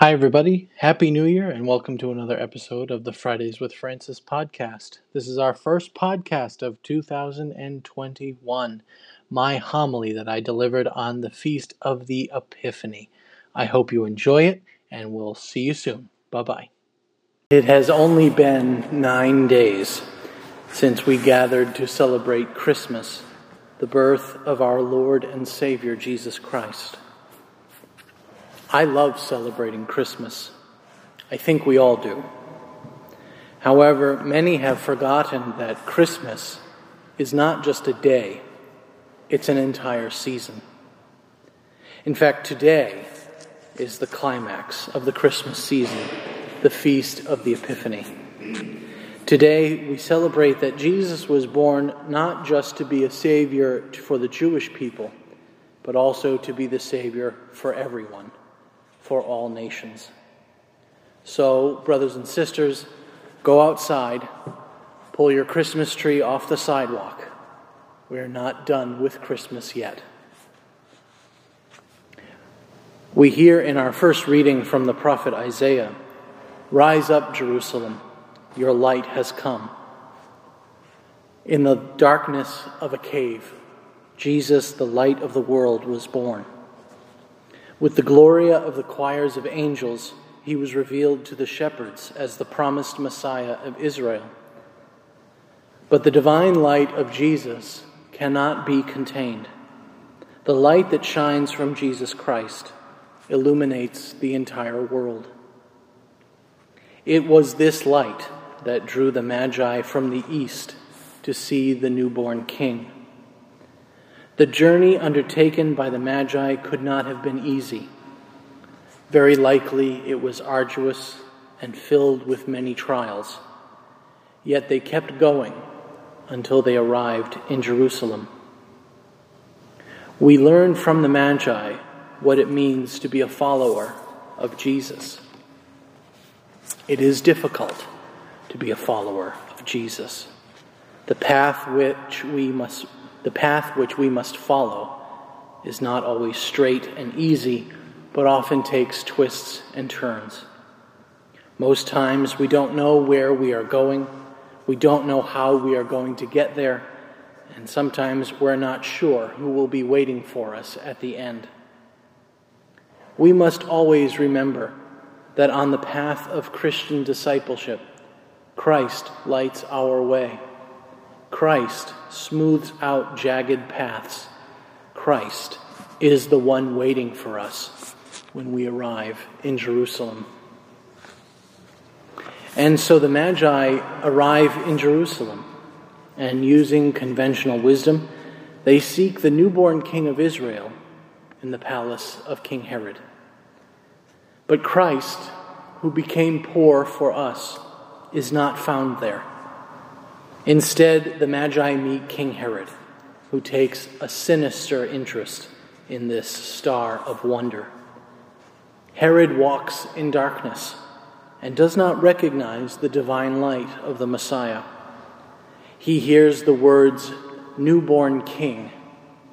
Hi, everybody. Happy New Year, and welcome to another episode of the Fridays with Francis podcast. This is our first podcast of 2021, my homily that I delivered on the Feast of the Epiphany. I hope you enjoy it, and we'll see you soon. Bye bye. It has only been nine days since we gathered to celebrate Christmas, the birth of our Lord and Savior Jesus Christ. I love celebrating Christmas. I think we all do. However, many have forgotten that Christmas is not just a day, it's an entire season. In fact, today is the climax of the Christmas season, the Feast of the Epiphany. Today, we celebrate that Jesus was born not just to be a Savior for the Jewish people, but also to be the Savior for everyone for all nations. So, brothers and sisters, go outside, pull your Christmas tree off the sidewalk. We are not done with Christmas yet. We hear in our first reading from the prophet Isaiah Rise up, Jerusalem, your light has come. In the darkness of a cave, Jesus, the light of the world, was born. With the gloria of the choirs of angels, he was revealed to the shepherds as the promised Messiah of Israel. But the divine light of Jesus cannot be contained. The light that shines from Jesus Christ illuminates the entire world. It was this light that drew the Magi from the east to see the newborn king. The journey undertaken by the Magi could not have been easy. Very likely it was arduous and filled with many trials. Yet they kept going until they arrived in Jerusalem. We learn from the Magi what it means to be a follower of Jesus. It is difficult to be a follower of Jesus. The path which we must the path which we must follow is not always straight and easy, but often takes twists and turns. Most times we don't know where we are going, we don't know how we are going to get there, and sometimes we're not sure who will be waiting for us at the end. We must always remember that on the path of Christian discipleship, Christ lights our way. Christ smooths out jagged paths. Christ is the one waiting for us when we arrive in Jerusalem. And so the Magi arrive in Jerusalem, and using conventional wisdom, they seek the newborn king of Israel in the palace of King Herod. But Christ, who became poor for us, is not found there. Instead, the Magi meet King Herod, who takes a sinister interest in this star of wonder. Herod walks in darkness and does not recognize the divine light of the Messiah. He hears the words, newborn king,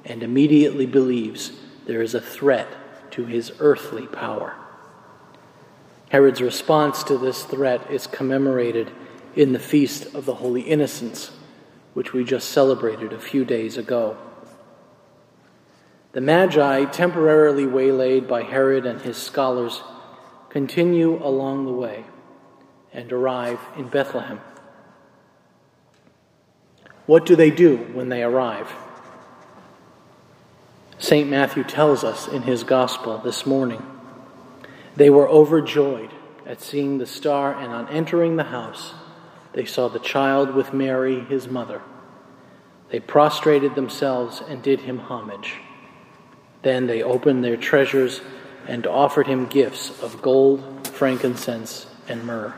and immediately believes there is a threat to his earthly power. Herod's response to this threat is commemorated in the Feast of the Holy Innocents, which we just celebrated a few days ago. The Magi, temporarily waylaid by Herod and his scholars, continue along the way and arrive in Bethlehem. What do they do when they arrive? St. Matthew tells us in his Gospel this morning they were overjoyed at seeing the star, and on entering the house, they saw the child with Mary, his mother. They prostrated themselves and did him homage. Then they opened their treasures and offered him gifts of gold, frankincense, and myrrh.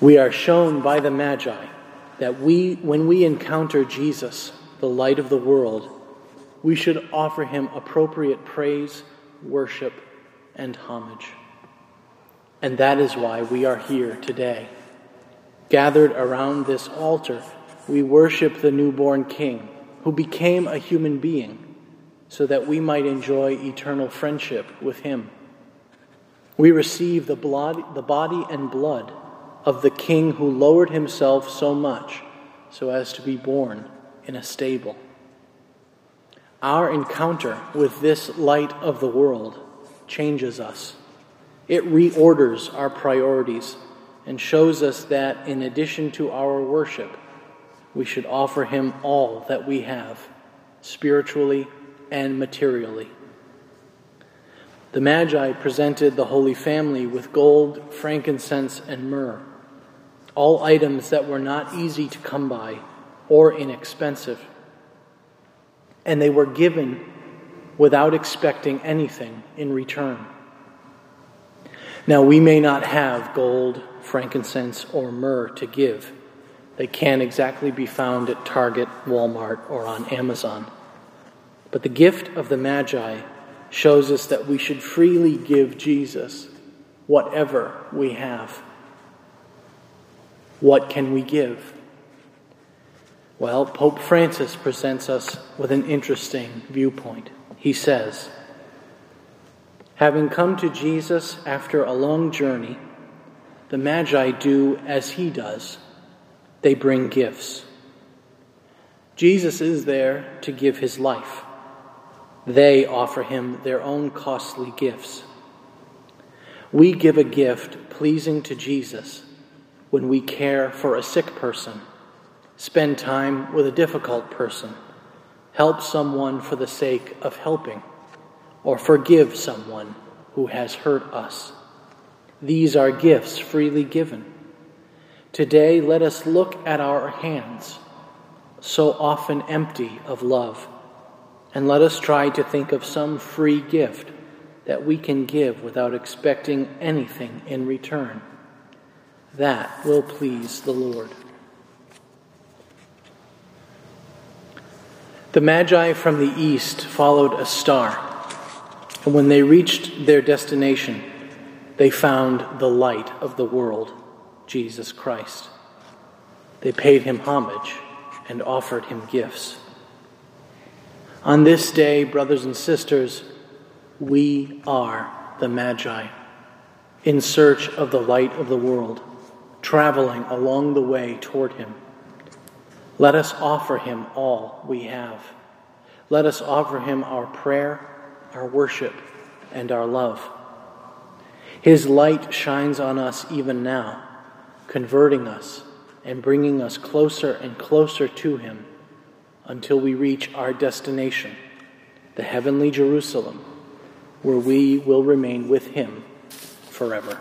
We are shown by the Magi that we, when we encounter Jesus, the light of the world, we should offer him appropriate praise, worship, and homage. And that is why we are here today. Gathered around this altar, we worship the newborn King who became a human being so that we might enjoy eternal friendship with him. We receive the, blood, the body and blood of the King who lowered himself so much so as to be born in a stable. Our encounter with this light of the world changes us. It reorders our priorities and shows us that in addition to our worship, we should offer Him all that we have, spiritually and materially. The Magi presented the Holy Family with gold, frankincense, and myrrh, all items that were not easy to come by or inexpensive. And they were given without expecting anything in return. Now, we may not have gold, frankincense, or myrrh to give. They can't exactly be found at Target, Walmart, or on Amazon. But the gift of the Magi shows us that we should freely give Jesus whatever we have. What can we give? Well, Pope Francis presents us with an interesting viewpoint. He says, Having come to Jesus after a long journey, the Magi do as he does they bring gifts. Jesus is there to give his life. They offer him their own costly gifts. We give a gift pleasing to Jesus when we care for a sick person spend time with a difficult person, help someone for the sake of helping, or forgive someone who has hurt us. These are gifts freely given. Today, let us look at our hands, so often empty of love, and let us try to think of some free gift that we can give without expecting anything in return. That will please the Lord. The Magi from the east followed a star, and when they reached their destination, they found the light of the world, Jesus Christ. They paid him homage and offered him gifts. On this day, brothers and sisters, we are the Magi, in search of the light of the world, traveling along the way toward him. Let us offer him all we have. Let us offer him our prayer, our worship, and our love. His light shines on us even now, converting us and bringing us closer and closer to him until we reach our destination, the heavenly Jerusalem, where we will remain with him forever.